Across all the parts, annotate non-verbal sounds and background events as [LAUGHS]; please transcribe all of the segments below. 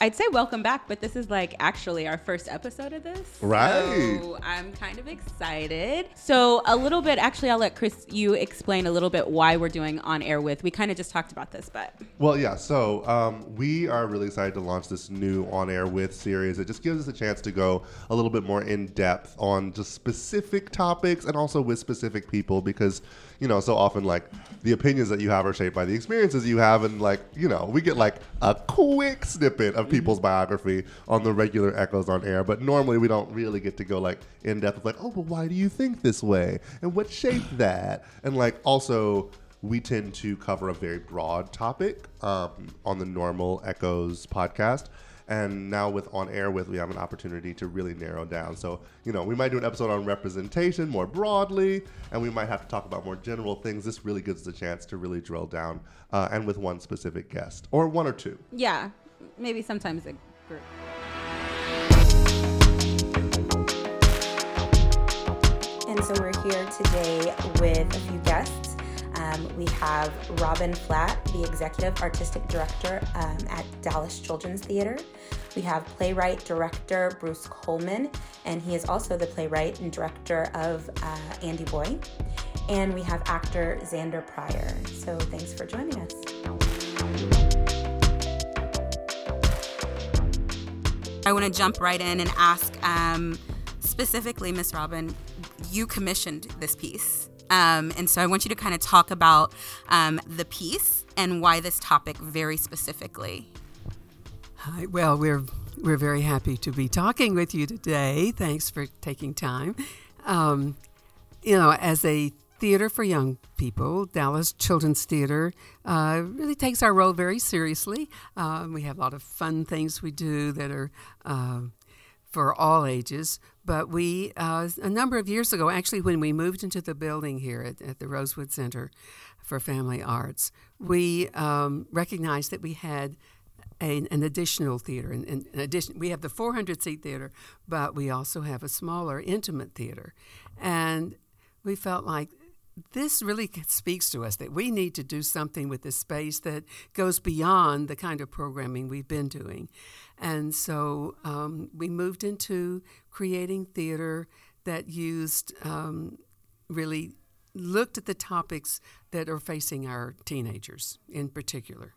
I'd say welcome back, but this is like actually our first episode of this. Right. So I'm kind of excited. So a little bit, actually, I'll let Chris you explain a little bit why we're doing on air with. We kind of just talked about this, but Well, yeah. So um, we are really excited to launch this new on air with series. It just gives us a chance to go a little bit more in depth on just specific topics and also with specific people because you know so often like the opinions that you have are shaped by the experiences you have and like you know we get like a quick snippet of people's biography on the regular echoes on air but normally we don't really get to go like in depth of like oh but why do you think this way? And what shaped [SIGHS] that? And like also we tend to cover a very broad topic um, on the normal echoes podcast and now with on air with we have an opportunity to really narrow down so you know we might do an episode on representation more broadly and we might have to talk about more general things this really gives us a chance to really drill down uh, and with one specific guest or one or two yeah, maybe sometimes a group. And so we're here today with a few guests. Um, we have Robin Flatt, the Executive Artistic Director um, at Dallas Children's Theater. We have playwright director Bruce Coleman, and he is also the playwright and director of uh, Andi Boi. And we have actor Xander Pryor. So thanks for joining us. I want to jump right in and ask um, specifically, Miss Robin, you commissioned this piece. Um, and so I want you to kind of talk about um, the piece and why this topic very specifically. Hi. Well, we're we're very happy to be talking with you today. Thanks for taking time. Um, you know, as a theater for young people, Dallas Children's Theater uh, really takes our role very seriously. Um, we have a lot of fun things we do that are. Uh, for all ages, but we, uh, a number of years ago, actually, when we moved into the building here at, at the Rosewood Center for Family Arts, we um, recognized that we had a, an additional theater. In, in addition, we have the 400 seat theater, but we also have a smaller, intimate theater. And we felt like this really speaks to us that we need to do something with this space that goes beyond the kind of programming we've been doing. And so um, we moved into creating theater that used um, really looked at the topics that are facing our teenagers in particular.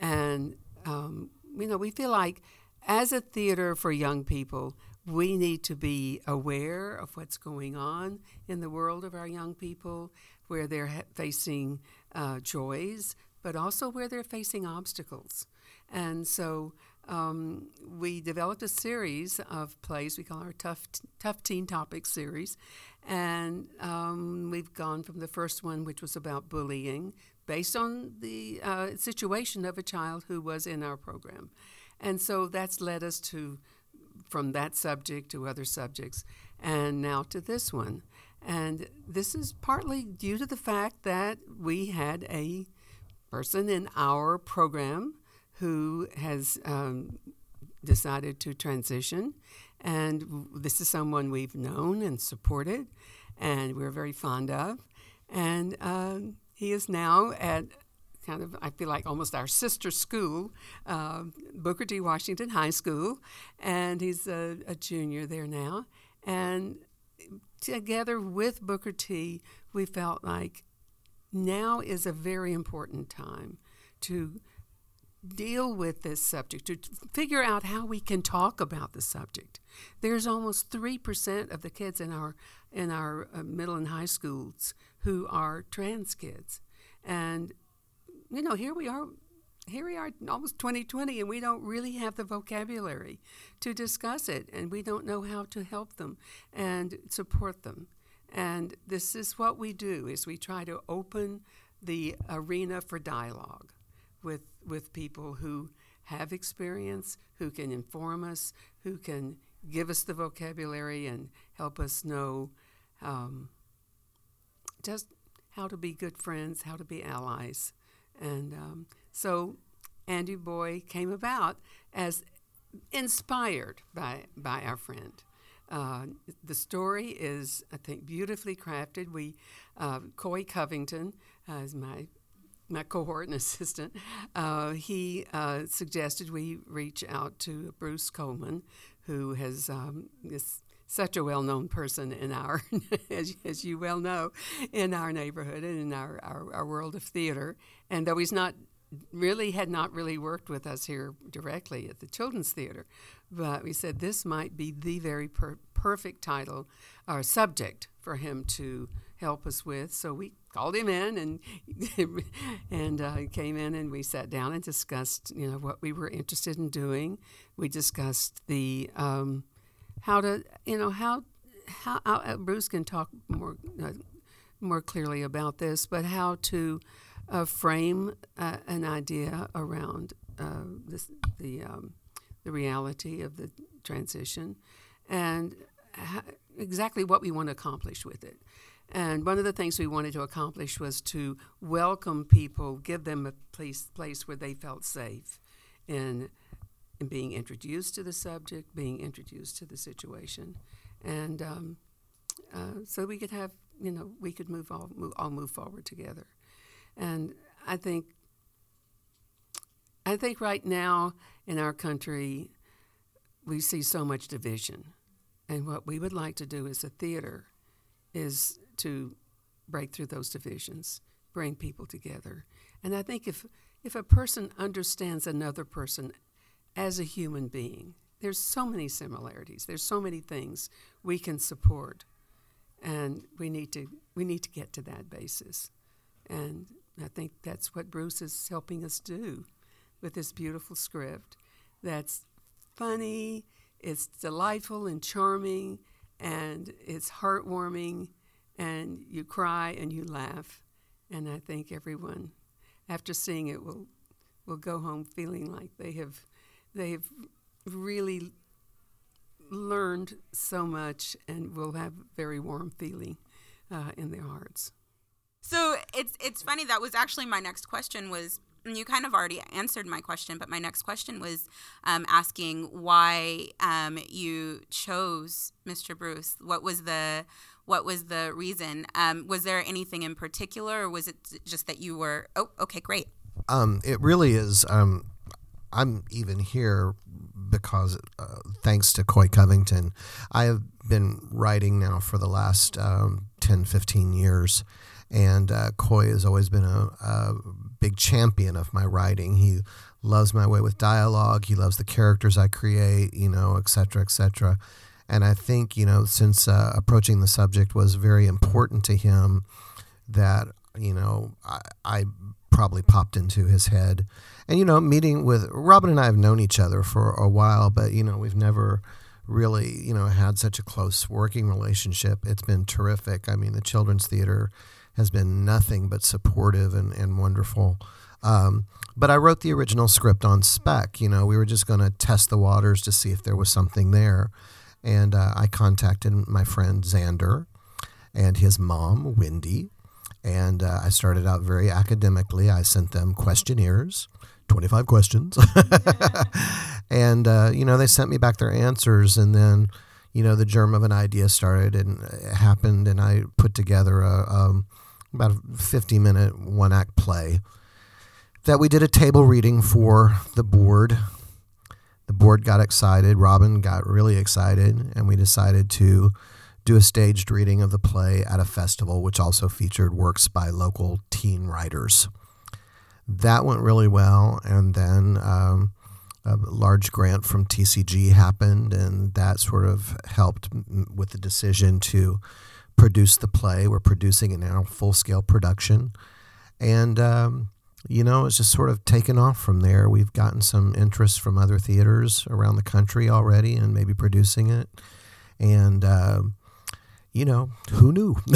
And, um, you know, we feel like as a theater for young people, we need to be aware of what's going on in the world of our young people, where they're ha- facing uh, joys, but also where they're facing obstacles. And so um, we developed a series of plays we call our Tough, Tough Teen Topics series. And um, we've gone from the first one, which was about bullying, based on the uh, situation of a child who was in our program. And so that's led us to from that subject to other subjects, and now to this one. And this is partly due to the fact that we had a person in our program who has um, decided to transition. And this is someone we've known and supported, and we're very fond of. And um, he is now at kind of, I feel like almost our sister school, uh, Booker T. Washington High School, and he's a, a, junior there now. And together with Booker T, we felt like now is a very important time to deal with this subject, to figure out how we can talk about the subject. There's almost 3% of the kids in our, in our uh, middle and high schools who are trans kids. And you know, here we are, here we are, almost 2020, and we don't really have the vocabulary to discuss it, and we don't know how to help them and support them. And this is what we do: is we try to open the arena for dialogue with with people who have experience, who can inform us, who can give us the vocabulary and help us know um, just how to be good friends, how to be allies. And um, so Andi Boi came about as inspired by, by our friend. Uh, the story is, I think, beautifully crafted. We, uh, Coy Covington uh, is my my cohort and [LAUGHS] assistant, uh, he uh, suggested we reach out to Bruce Coleman, who has um, is such a well-known person in our, [LAUGHS] as, as you well know, in our neighborhood and in our, our, our world of theater. And though he's not really had not really worked with us here directly at the Children's Theater, but we said this might be the very per- perfect title or subject for him to help us with. So we called him in and [LAUGHS] and uh, came in and we sat down and discussed you know what we were interested in doing. We discussed the um, how to you know how how uh, Bruce can talk more uh, more clearly about this, but how to uh, frame uh, an idea around uh, this, the um, the reality of the transition and ha- exactly what we want to accomplish with it. And one of the things we wanted to accomplish was to welcome people, give them a place, place where they felt safe in, in being introduced to the subject, being introduced to the situation. And um, uh, so we could have, you know, we could move all, move, all move forward together. And I think, I think right now in our country, we see so much division. And what we would like to do as a theater is to break through those divisions, bring people together. And I think if, if a person understands another person as a human being, there's so many similarities. There's so many things we can support, and we need to we need to get to that basis. And I think that's what Bruce is helping us do with this beautiful script. That's funny, it's delightful and charming, and it's heartwarming and you cry and you laugh. And I think everyone, after seeing it, will will go home feeling like they have they have really learned so much and will have very warm feeling uh, in their hearts. So it's it's funny that was actually my next question was you kind of already answered my question, but my next question was um, asking why um, you chose Mr. Bruce. What was the what was the reason? Um, was there anything in particular, or was it just that you were? Oh, okay, great. Um, it really is. I'm even here because, uh, thanks to Coy Covington, I have been writing now for the last um, 10, 15 years. And uh, Coy has always been a, a big champion of my writing. He loves my way with dialogue. He loves the characters I create, you know, et cetera, et cetera. And I think, you know, since uh, approaching the subject was very important to him, that, you know, I, I probably popped into his head. And, you know, meeting with Robin and I have known each other for a while, but, you know, we've never really, you know, had such a close working relationship. It's been terrific. I mean, the Children's Theater has been nothing but supportive and, and wonderful. Um, but I wrote the original script on spec. You know, we were just going to test the waters to see if there was something there. And uh, I contacted my friend Xander and his mom, Wendy. And uh, I started out very academically. I sent them questionnaires, 25 questions. [LAUGHS] and, uh, you know, they sent me back their answers. And then, you know, the germ of an idea started and happened. And I put together a, um, about a 50 minute one act play that we did a table reading for the board the board got excited. Robin got really excited, and we decided to do a staged reading of the play at a festival, which also featured works by local teen writers. That went really well, and then um, a large grant from TCG happened, and that sort of helped with the decision to produce the play. We're producing it now, full scale production, and um, you know, it's just sort of taken off from there. We've gotten some interest from other theaters around the country already and maybe producing it. And, uh, you know, who knew? [LAUGHS]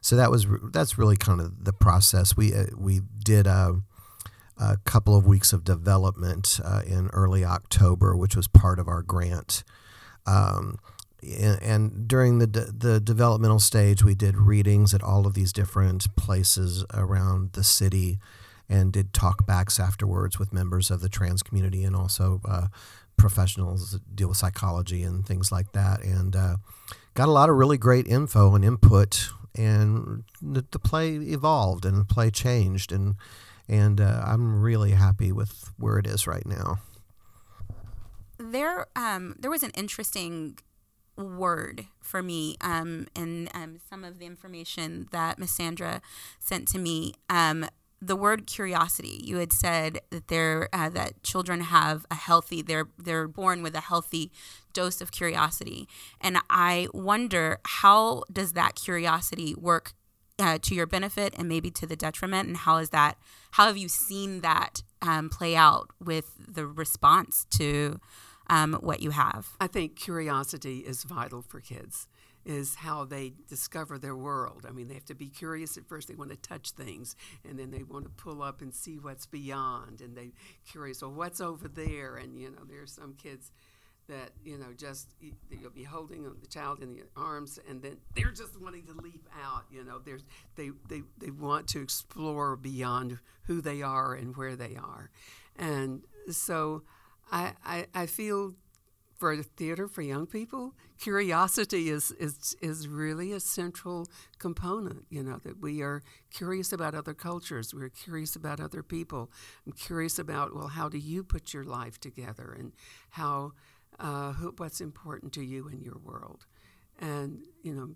so that was that's really kind of the process. We uh, we did a, a, couple of weeks of development uh, in early October, which was part of our grant. Um, and during the de- the developmental stage, we did readings at all of these different places around the city, and did talkbacks afterwards with members of the trans community and also uh, professionals that deal with psychology and things like that. And uh, got a lot of really great info and input and the, the play evolved and the play changed, and and uh, I'm really happy with where it is right now. There, um, there was an interesting word for me um, in um, some of the information that Miss Sandra sent to me. Um, the word curiosity. You had said that they're uh, that children have a healthy. They're they're born with a healthy dose of curiosity, and I wonder how does that curiosity work uh, to your benefit and maybe to the detriment, and how is that? How have you seen that um, play out with the response to um, what you have? I think curiosity is vital for kids is how they discover their world. I mean, they have to be curious at first. They want to touch things, and then they want to pull up and see what's beyond. And they curious, well, what's over there? And you know, there's some kids that you know just you'll be holding the child in your arms, and then they're just wanting to leap out. You know, they they they want to explore beyond who they are and where they are, and so I I, I feel for theater for young people, curiosity is, is is really a central component. You know that we are curious about other cultures, we're curious about other people. I'm curious about well, how do you put your life together, and how uh, who, what's important to you in your world, and you know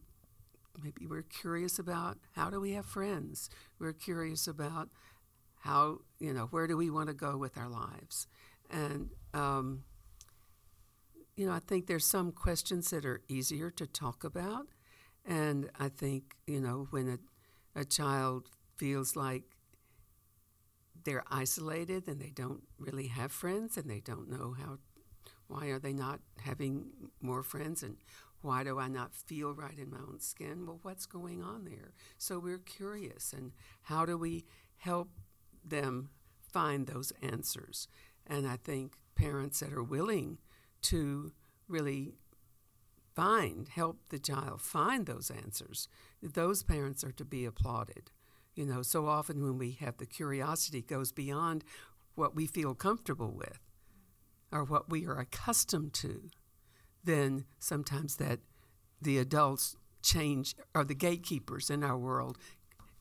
maybe we're curious about how do we have friends. We're curious about how you know where do we want to go with our lives, and um, you know, I think there's some questions that are easier to talk about. And I think, you know, when a, a child feels like they're isolated and they don't really have friends and they don't know how, why are they not having more friends and why do I not feel right in my own skin? Well, what's going on there? So we're curious and how do we help them find those answers? And I think parents that are willing to really find, help the child find those answers, those parents are to be applauded. You know, so often when we have the curiosity goes beyond what we feel comfortable with or what we are accustomed to, then sometimes that the adults change or the gatekeepers in our world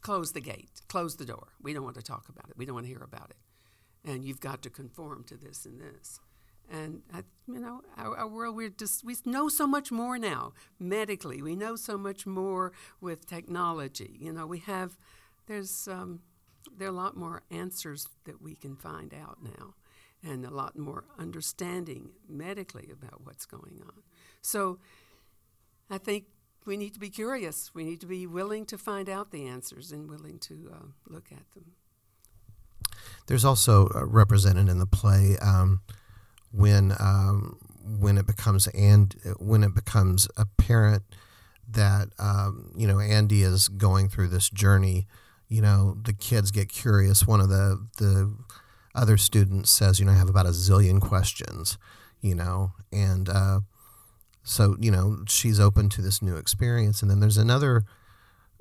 close the gate, close the door. We don't want to talk about it. We don't want to hear about it. And you've got to conform to this and this. And I, you know, our, our, world we're just we know so much more now medically. We know so much more with technology. You know, we have there's um, there are a lot more answers that we can find out now, and a lot more understanding medically about what's going on. So, I think we need to be curious. We need to be willing to find out the answers and willing to uh, look at them. There's also uh, represented in the play. Um, when um, when it becomes and when it becomes apparent that um, you know Andy is going through this journey, you know the kids get curious. One of the the other student says, you know, I have about a zillion questions, you know, and uh, so you know she's open to this new experience. And then there's another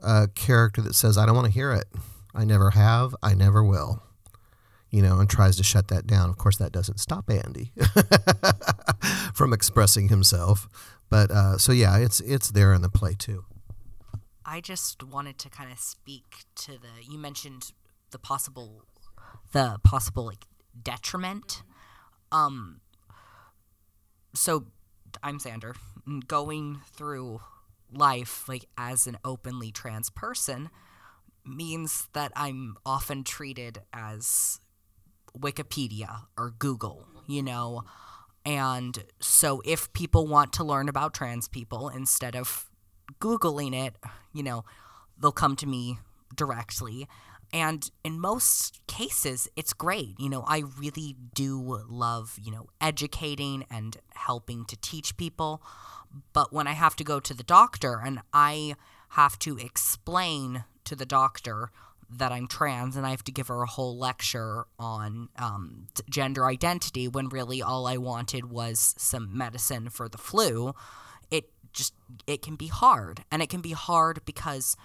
uh, character that says, I don't want to hear it. I never have. I never will you know, and tries to shut that down. Of course, that doesn't stop Andy [LAUGHS] from expressing himself. But uh, so yeah, it's it's there in the play too. I just wanted to kind of speak to the you mentioned the possible the possible like detriment. Um. So I'm Xander, going through life like as an openly trans person means that I'm often treated as Wikipedia or Google, you know. And so if people want to learn about trans people instead of Googling it, you know, they'll come to me directly. And in most cases, it's great. You know, I really do love, you know, educating and helping to teach people. But when I have to go to the doctor and I have to explain to the doctor that I'm trans and I have to give her a whole lecture on um, gender identity when really all I wanted was some medicine for the flu. It just it can be hard, and it can be hard because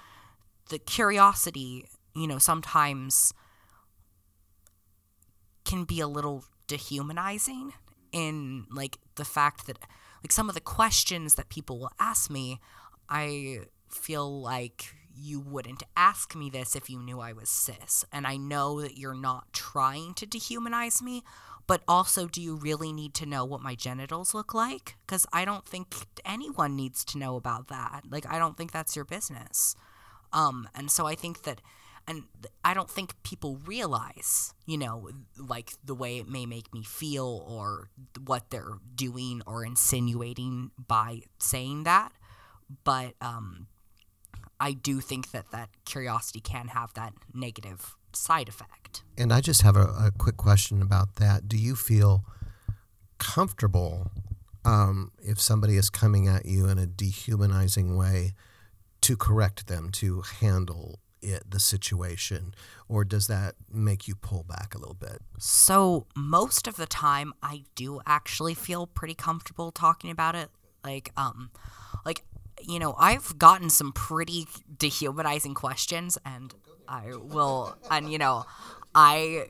the curiosity, you know, sometimes can be a little dehumanizing in like the fact that like some of the questions that people will ask me, I feel like you wouldn't ask me this if you knew I was cis. And I know that you're not trying to dehumanize me, but also, do you really need to know what my genitals look like? Because I don't think anyone needs to know about that. Like, I don't think that's your business. Um, and so I think that, and I don't think people realize, you know, like the way it may make me feel or what they're doing or insinuating by saying that. But um, I do think that that curiosity can have that negative side effect. And I just have a, a quick question about that. Do you feel comfortable um, if somebody is coming at you in a dehumanizing way to correct them, to handle it, the situation? Or does that make you pull back a little bit? So, most of the time, I do actually feel pretty comfortable talking about it. Like, um, like you know, I've gotten some pretty dehumanizing questions, and I will, and you know, I,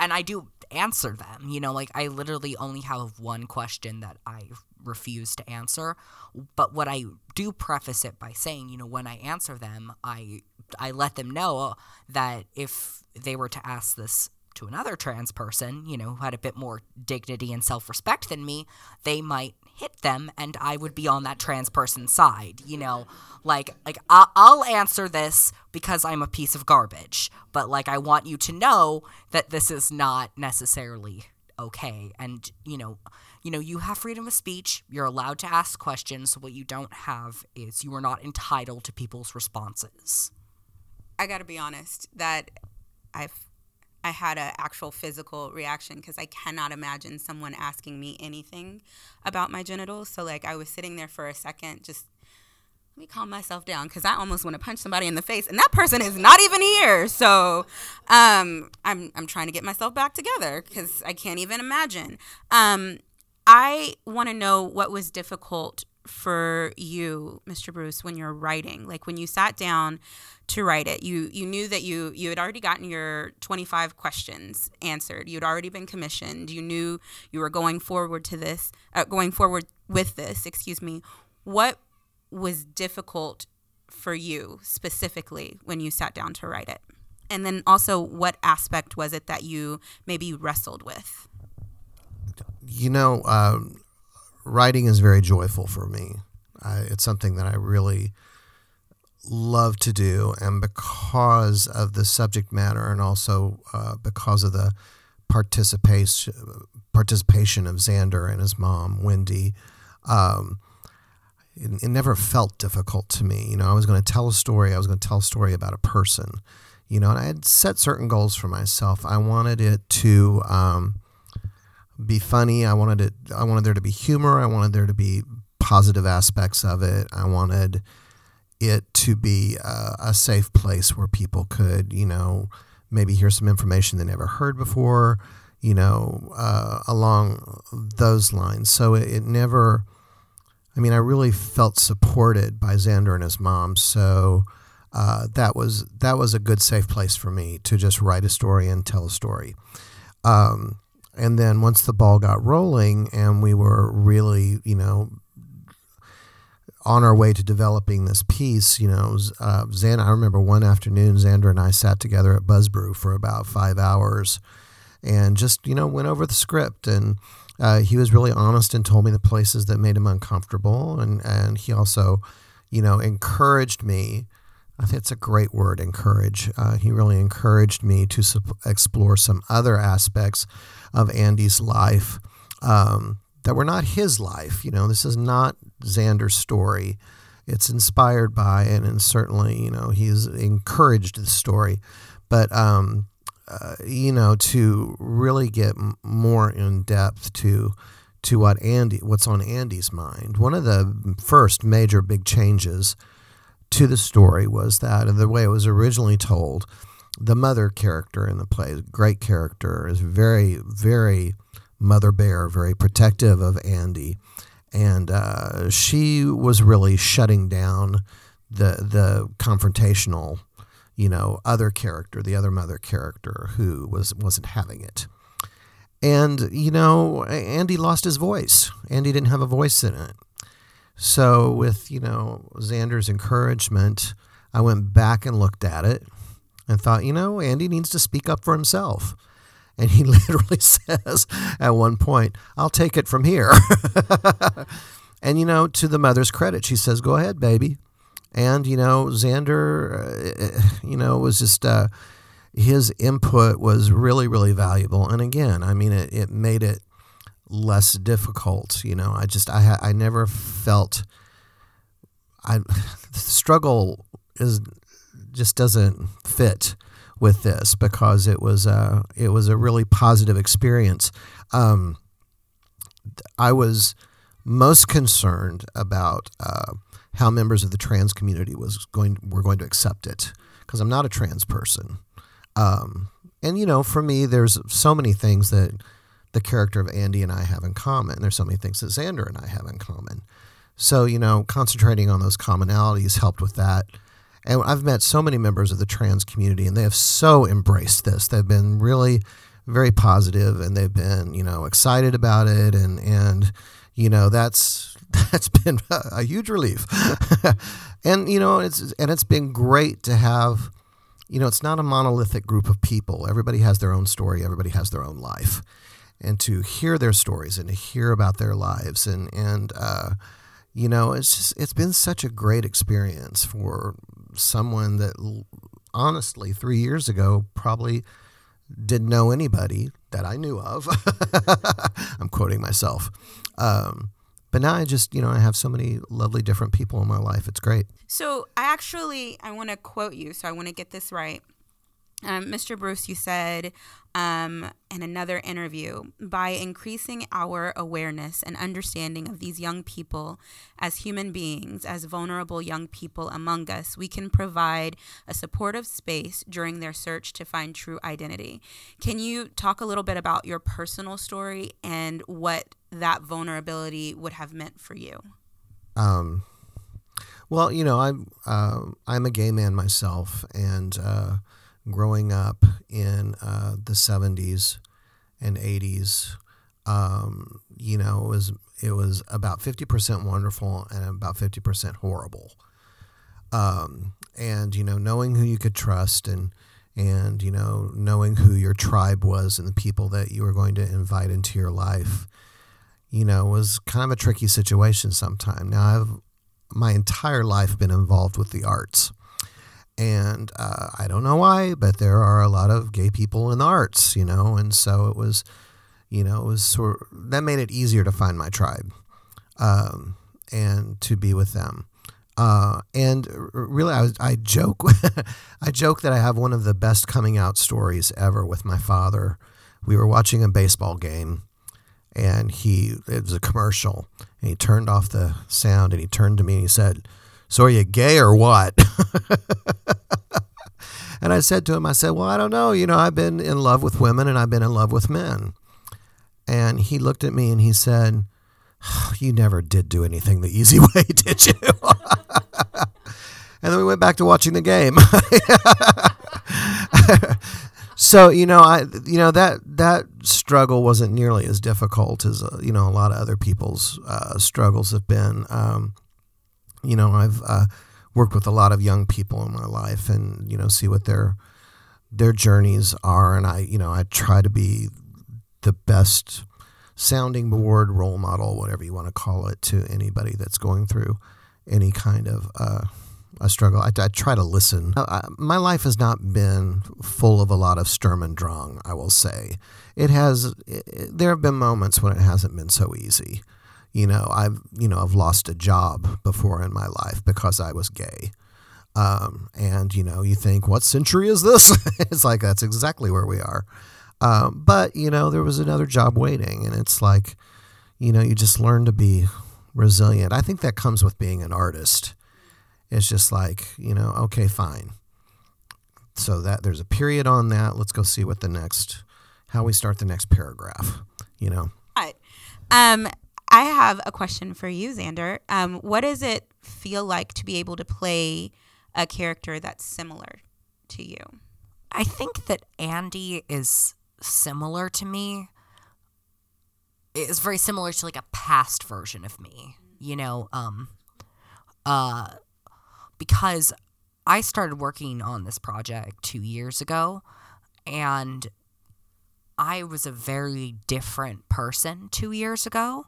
and I do answer them. You know, like I literally only have one question that I refuse to answer, but what I do preface it by saying, you know, when I answer them, I I let them know that if they were to ask this to another trans person, you know, who had a bit more dignity and self respect than me, they might hit them and I would be on that trans person's side, you know? Like like I- I'll answer this because I'm a piece of garbage, but like I want you to know that this is not necessarily okay. And you know you know you have freedom of speech. You're allowed to ask questions. What you don't have is you are not entitled to people's responses I got to be honest that I've I had an actual physical reaction because I cannot imagine someone asking me anything about my genitals. So like I was sitting there for a second, just let me calm myself down because I almost want to punch somebody in the face, and that person is not even here. So um, I'm I'm trying to get myself back together because I can't even imagine. Um, I want to know what was difficult for you, Mr. Bruce, when you're writing? Like when you sat down to write it, you you knew that you you had already gotten your 25 questions answered. You'd already been commissioned. You knew you were going forward to this, uh, going forward with this. Excuse me. What was difficult for you specifically when you sat down to write it? And then also, what aspect was it that you maybe wrestled with? You know, um, writing is very joyful for me. I, it's something that I really love to do, and because of the subject matter, and also uh, because of the participation participation of Xander and his mom Wendy, um, it, it, never felt difficult to me. You know, I was going to tell a story. I was going to tell a story about a person. You know, and I had set certain goals for myself. I wanted it to. Um, be funny. I wanted it. I wanted there to be humor. I wanted there to be positive aspects of it. I wanted it to be a, a safe place where people could, you know, maybe hear some information they never heard before, you know, uh, along those lines. So it, it never. I mean, I really felt supported by Xander and his mom. So uh, that was that was a good safe place for me to just write a story and tell a story. Um, and then once the ball got rolling and we were really, you know, on our way to developing this piece, you know, uh, Xander, I remember one afternoon, Xander and I sat together at Buzzbrew for about five hours and just, you know, went over the script. And uh, he was really honest and told me the places that made him uncomfortable. And, and he also, you know, encouraged me I think it's a great word, encourage. Uh, he really encouraged me to sup- explore some other aspects of Andy's life um, that were not his life. You know, this is not Xander's story. It's inspired by it, and certainly, you know, he's encouraged the story. But, um, uh, you know, to really get m- more in depth to to what Andy, what's on Andy's mind. One of the first major big changes to the story was that the way it was originally told, the mother character in the play, great character, is very, very mother bear, very protective of Andy, and uh, she was really shutting down the the confrontational, you know, other character, the other mother character who was wasn't having it. And you know, Andy lost his voice. Andy didn't have a voice in it. So, with you know Xander's encouragement, I went back and looked at it and thought, you know, Andy needs to speak up for himself. And he [LAUGHS] literally says at one point, I'll take it from here. [LAUGHS] and, you know, to the mother's credit, she says, go ahead, baby. And, you know, Xander, uh, you know, was just, uh, his input was really, really valuable. And again, I mean, it, it made it less difficult. You know, I just, I, I never felt, I, [SIGHS] struggle is just doesn't fit with this because it was a it was a really positive experience. Um, I was most concerned about uh, how members of the trans community was going were going to accept it because I'm not a trans person, um, and you know for me there's so many things that the character of Andy and I have in common. There's so many things that Xander and I have in common. So you know concentrating on those commonalities helped with that. And I've met so many members of the trans community, and they have so embraced this. They've been really very positive, and they've been, you know, excited about it, and and you know that's [LAUGHS] that's been a huge relief. [LAUGHS] and you know, it's and it's been great to have. You know, it's not a monolithic group of people. Everybody has their own story. Everybody has their own life, and to hear their stories and to hear about their lives and and uh, you know, it's just it's been such a great experience for someone that honestly three years ago probably didn't know anybody that I knew of. [LAUGHS] I'm quoting myself. Um, but now I just, you know, I have so many lovely different people in my life. It's great. So I actually, I want to quote you. So I want to get this right. Um, Mr. Bruce, you said um, in another interview by increasing our awareness and understanding of these young people as human beings, as vulnerable young people among us, we can provide a supportive space during their search to find true identity. Can you talk a little bit about your personal story and what that vulnerability would have meant for you? Um, well, you know, I'm uh, I'm a gay man myself, and uh, growing up in uh, the 70s and 80s, um, you know, it was it was about 50% wonderful and about 50% horrible. Um, and you know, knowing who you could trust and and you know, knowing who your tribe was and the people that you were going to invite into your life, you know, was kind of a tricky situation sometimes. Now I've my entire life been involved with the arts and uh, I don't know why, but there are a lot of gay people in the arts, you know, and so it was, you know, it was sort of, that made it easier to find my tribe, um, and to be with them. Uh, and really, I, was, I joke, [LAUGHS] I joke that I have one of the best coming out stories ever with my father. We were watching a baseball game, and he it was a commercial, and he turned off the sound, and he turned to me and he said so are you gay or what? [LAUGHS] and I said to him, I said, Well, I don't know. You know, I've been in love with women and I've been in love with men. And he looked at me and he said, You never did do anything the easy [LAUGHS] way, did you? and then we went back to watching the game. [LAUGHS] so you know, I you know that that struggle wasn't nearly as difficult as uh, you know a lot of other people's uh, struggles have been. Um, you know, I've uh, worked with a lot of young people in my life, and you know, see what their their journeys are, and I, you know, I try to be the best sounding board, role model, whatever you want to call it, to anybody that's going through any kind of uh, a struggle. I, I, try to listen. I, my life has not been full of a lot of Sturm und Drang, I will say. It has. It, there have been moments when it hasn't been so easy. You know, I've you know I've lost a job before in my life because I was gay. Um, and you know, you think, what century is this? [LAUGHS] it's like that's exactly where we are. Um, but you know, there was another job waiting, and it's like, you know, you just learn to be resilient. I think that comes with being an artist. It's just like, you know, okay, fine. So that there's a period on that. Let's go see what the next, how we start the next paragraph. You know. Right. Um, I have a question for you, Xander. Um, what does it feel like to be able to play a character that's similar to you? I think that Andy is similar to me. It's very similar to like a past version of me. You know, um, uh, because I started working on this project two years ago, and I was a very different person two years ago.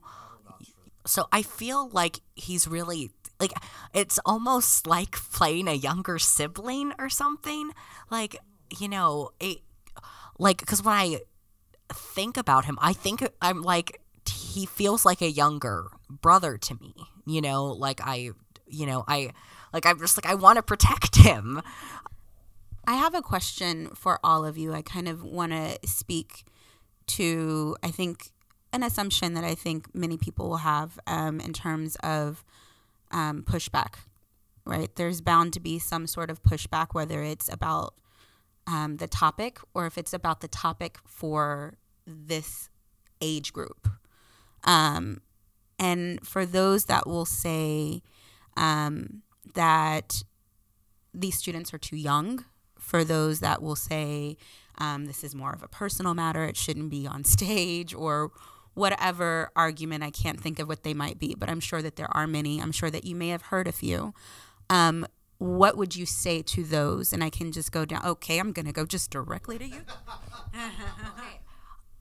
So I feel like he's really like it's almost like playing a younger sibling or something. Like you know, it like because when I think about him, I think I'm like he feels like a younger brother to me. You know, like I, you know, I like I'm just like I want to protect him. I have a question for all of you. I kind of want to speak to, I think, an assumption that I think many people will have um, in terms of um, pushback, right? There's bound to be some sort of pushback, whether it's about um, the topic or if it's about the topic for this age group. Um, and for those that will say um, that these students are too young, for those that will say um, this is more of a personal matter, it shouldn't be on [LAUGHS] stage, or whatever argument, I can't think of what they might be, but I'm sure that there are many. I'm sure that you may have heard a few. Um, what would you say to those? And I can just go down. Okay, I'm going to go just directly to you. [LAUGHS]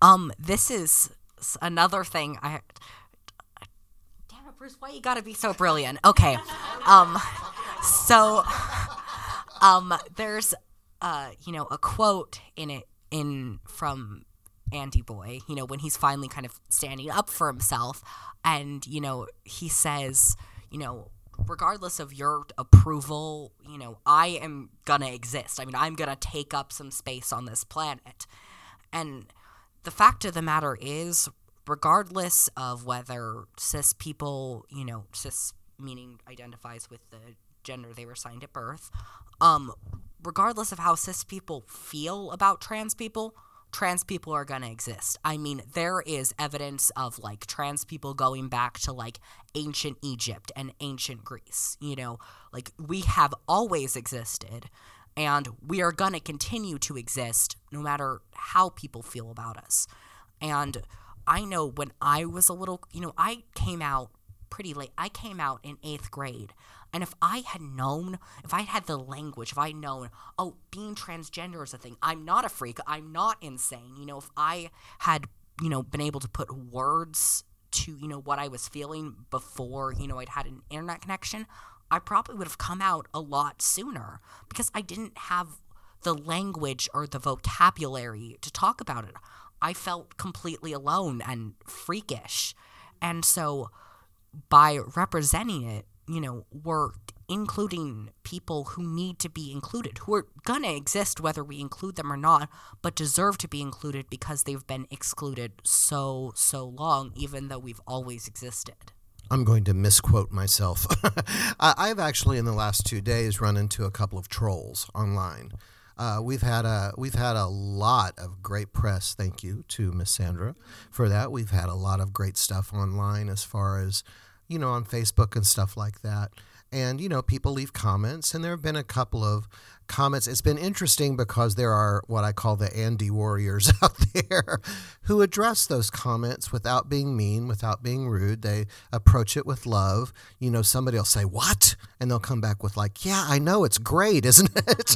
Um, this is another thing I. Damn it, Bruce! Why you gotta be so brilliant? Okay, um, so, [LAUGHS] um, there's, uh, you know, a quote in it in from Andi Boi. You know, when he's finally kind of standing up for himself, and you know, he says, you know. Regardless of your approval, you know, I am gonna exist. I mean, I'm gonna take up some space on this planet. And the fact of the matter is, regardless of whether cis people, you know, cis meaning identifies with the gender they were assigned at birth, um, regardless of how cis people feel about trans people, trans people are going to exist. I mean, there is evidence of like trans people going back to like ancient Egypt and ancient Greece. You know, like we have always existed and we are going to continue to exist no matter how people feel about us. And I know when I was a little, you know, I came out pretty late. I came out in eighth grade. And if I had known, if I had the language, if I had known, oh, being transgender is a thing, I'm not a freak, I'm not insane. You know, if I had, you know, been able to put words to, you know, what I was feeling before, you know, I'd had an internet connection, I probably would have come out a lot sooner because I didn't have the language or the vocabulary to talk about it. I felt completely alone and freakish. And so by representing it, you know, we're including people who need to be included, who are gonna exist whether we include them or not, but deserve to be included because they've been excluded so, so long, even though we've always existed. I'm going to misquote myself. [LAUGHS] I've actually, in the last two days, run into a couple of trolls online. Uh, we've had a we've had a lot of great press. Thank you to Miss Sandra for that. We've had a lot of great stuff online as far as you know on Facebook and stuff like that. And you know, people leave comments, and there have been a couple of comments. It's been interesting because there are what I call the Andy warriors [LAUGHS] out there who address those comments without being mean, without being rude. They approach it with love. You know, somebody will say, What? And they'll come back with, like, Yeah, I know, it's great, [LAUGHS] isn't it?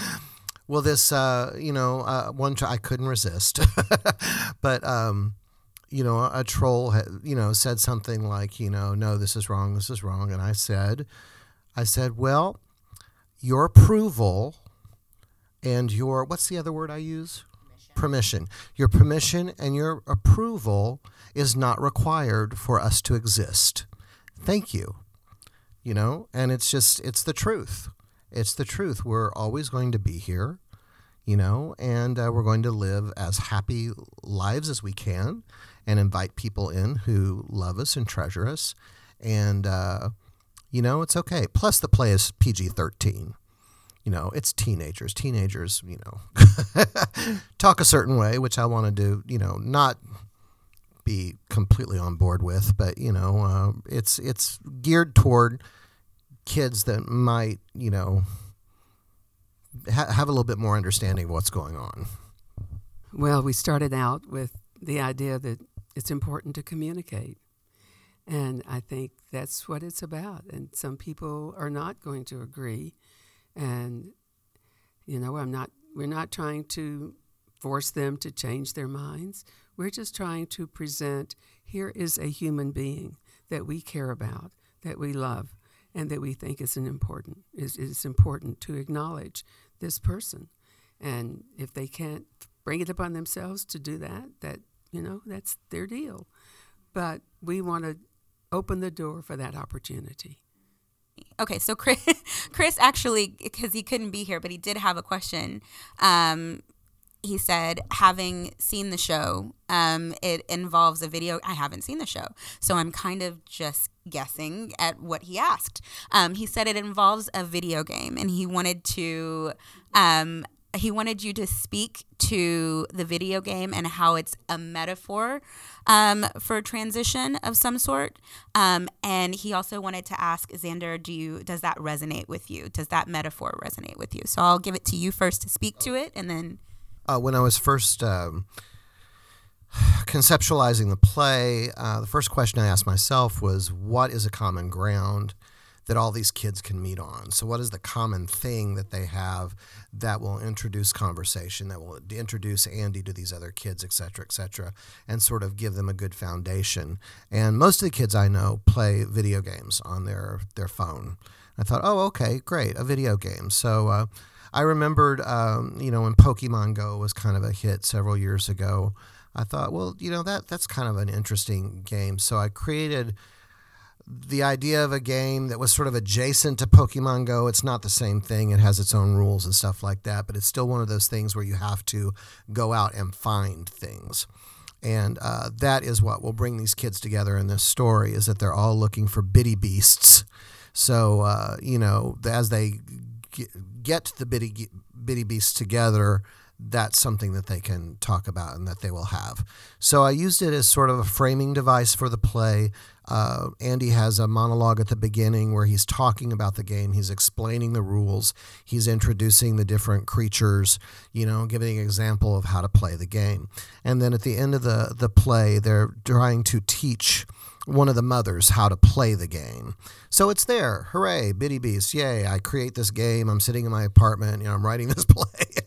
[LAUGHS] well, this, uh, you know, uh, one, I couldn't resist. but, um, you know, a troll, you know, said something like, you know, no, this is wrong, this is wrong. And I said, I said, well, your approval and your, what's the other word I use? Permission. Your permission and your approval is not required for us to exist. Thank you. You know, and it's just, it's the truth. It's the truth. We're always going to be here, you know, and uh, we're going to live as happy lives as we can and invite people in who love us and treasure us. And, uh, you know, it's okay. Plus, the play is PG 13. You know, it's teenagers. Teenagers, you know, [LAUGHS] talk a certain way, which I want to do, you know, not be completely on board with, but, you know, uh, it's, it's geared toward kids that might, you know, ha- have a little bit more understanding of what's going on. Well, we started out with the idea that it's important to communicate. And I think that's what it's about. And some people are not going to agree. And, you know, I'm not, we're not trying to force them to change their minds. We're just trying to present here is a human being that we care about, that we love, and that we think is an important is, is important to acknowledge this person. And if they can't bring it upon themselves to do that, that you know, that's their deal. But we want to open the door for that opportunity. Okay, so Chris, [LAUGHS] Chris actually, because he couldn't be here, but he did have a question. Um, he said, having seen the show, um, it involves a video. I haven't seen the show, so I'm kind of just guessing at what he asked. Um, he said it involves a video game, and he wanted to um, he wanted you to speak to the video game and how it's a metaphor um, for transition of some sort. Um, and he also wanted to ask Xander, do you does that resonate with you? Does that metaphor resonate with you? So I'll give it to you first to speak to it, and then. Uh, when I was first um, conceptualizing the play, uh, the first question I asked myself was, "What is a common ground?" That all these kids can meet on. So, what is the common thing that they have that will introduce conversation, that will introduce Andi to these other kids, et cetera, et cetera, and sort of give them a good foundation? And most of the kids I know play video games on their, their phone. I thought, oh, okay, great, a video game. So, uh, I remembered, um, you know, when Pokemon Go was kind of a hit several years ago. I thought, well, you know, that that's kind of an interesting game. So I created the idea of a game that was sort of adjacent to Pokemon Go. It's not the same thing. It has its own rules and stuff like that, but it's still one of those things where you have to go out and find things. And uh, that is what will bring these kids together in this story is that they're all looking for bitty beasts. So, uh, you know, as they get the bitty, bitty beasts together, that's something that they can talk about and that they will have. So I used it as sort of a framing device for the play. Uh, Andi has a monologue at the beginning where he's talking about the game, he's explaining the rules, he's introducing the different creatures, you know, giving an example of how to play the game. And then at the end of the, the play, they're trying to teach one of the mothers how to play the game. So it's there. Hooray, Bitty Beast. Yay, I create this game. I'm sitting in my apartment, you know, I'm writing this [LAUGHS] play.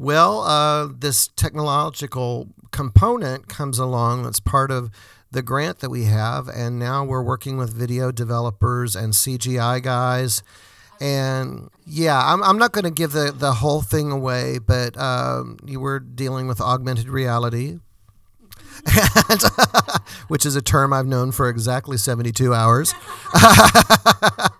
Well, uh, this technological component comes along that's part of the grant that we have. And now we're working with video developers and CGI guys. And yeah, I'm, I'm not going to give the, the whole thing away, but um, we're dealing with augmented reality, and, [LAUGHS] which is a term I've known for exactly 72 hours. [LAUGHS]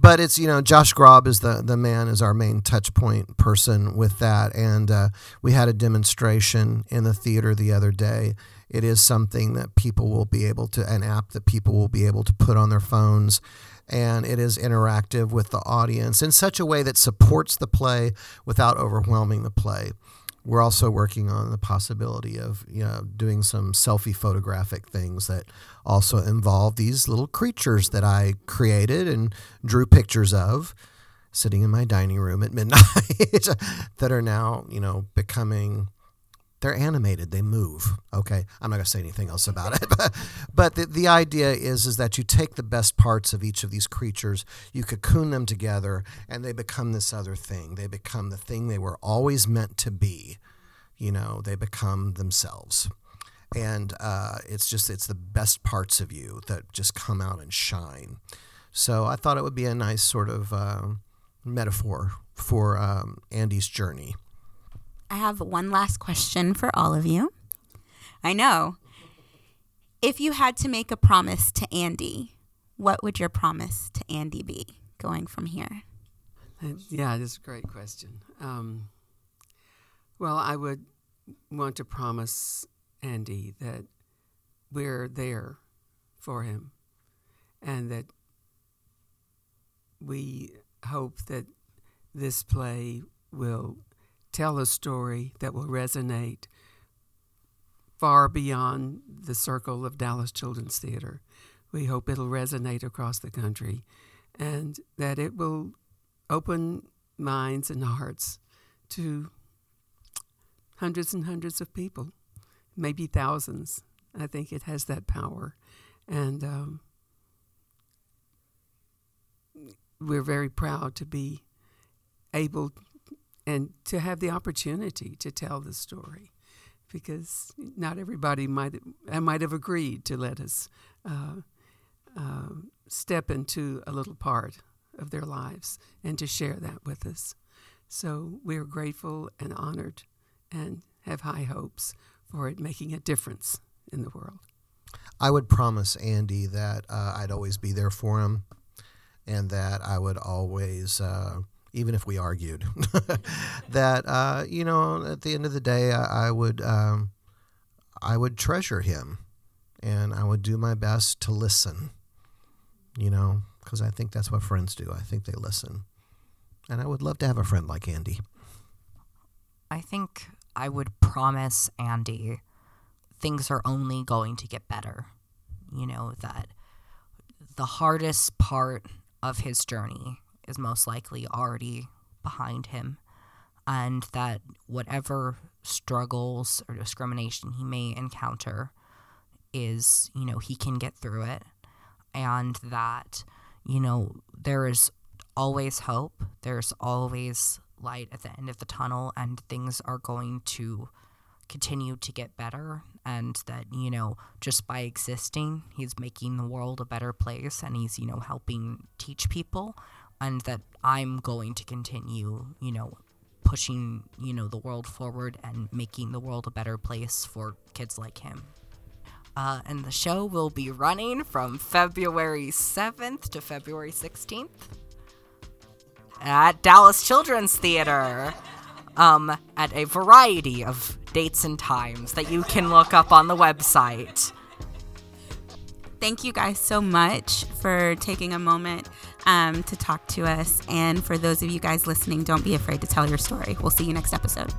but it's you know Josh Grob is the the man is our main touch point person with that, and uh, we had a demonstration in the theater the other day. It is something that people will be able to an app that people will be able to put on their phones. And it is interactive with the audience in such a way that supports the play without overwhelming the play. We're also working on the possibility of you know, doing some selfie photographic things that also involve these little creatures that I created and drew pictures of sitting in my dining room at midnight [LAUGHS] that are now, you know, becoming they're animated. They move. Okay? I'm not going to say anything else about it [LAUGHS] but, the, the idea is is that you take the best parts of each of these creatures you cocoon them together and they become this other thing. They become the thing they were always meant to be you know? They become themselves. And uh, it's just it's the best parts of you that just come out and shine. So i thought it would be a nice sort of uh, metaphor for um, Andi's journey I have one last question for all of you. I know. If you had to make a promise to Andi, what would your promise to Andi be going from here? Yeah, that's a great question. Um, well, I would want to promise Andi that we're there for him and that we hope that this play will tell a story that will resonate far beyond the circle of Dallas Children's Theater. We hope it'll resonate across the country and that it will open minds and hearts to hundreds and hundreds of people, maybe thousands. I think it has that power. and um, we're very proud to be able and to have the opportunity to tell the story because not everybody might might have agreed to let us uh, uh, step into a little part of their lives and to share that with us. So we're grateful and honored and have high hopes for it making a difference in the world. I would promise Andi that uh, I'd always be there for him and that I would always, uh, even if we argued, [LAUGHS] that, uh, you know, at the end of the day, I, I would. Um, I would treasure him and I would do my best to listen, you know, because I think that's what friends do. I think they listen. And I would love to have a friend like Andi. I think I would promise Andi things are only going to get better. You know, that the hardest part of his journey is most likely already behind him, and that whatever struggles or discrimination he may encounter is, you know, he can get through it, and that, you know, there is always hope, there's always light at the end of the tunnel and things are going to continue to get better and that you know just by existing he's making the world a better place and he's you know helping teach people and that I'm going to continue you know pushing you know the world forward and making the world a better place for kids like him uh, and the show will be running from February 7th to February 16th at Dallas Children's Theater um, at a variety of dates and times that you can look up on the website. Thank you guys so much for taking a moment um, to talk to us. And for those of you guys listening, don't be afraid to tell your story. We'll see you next episode.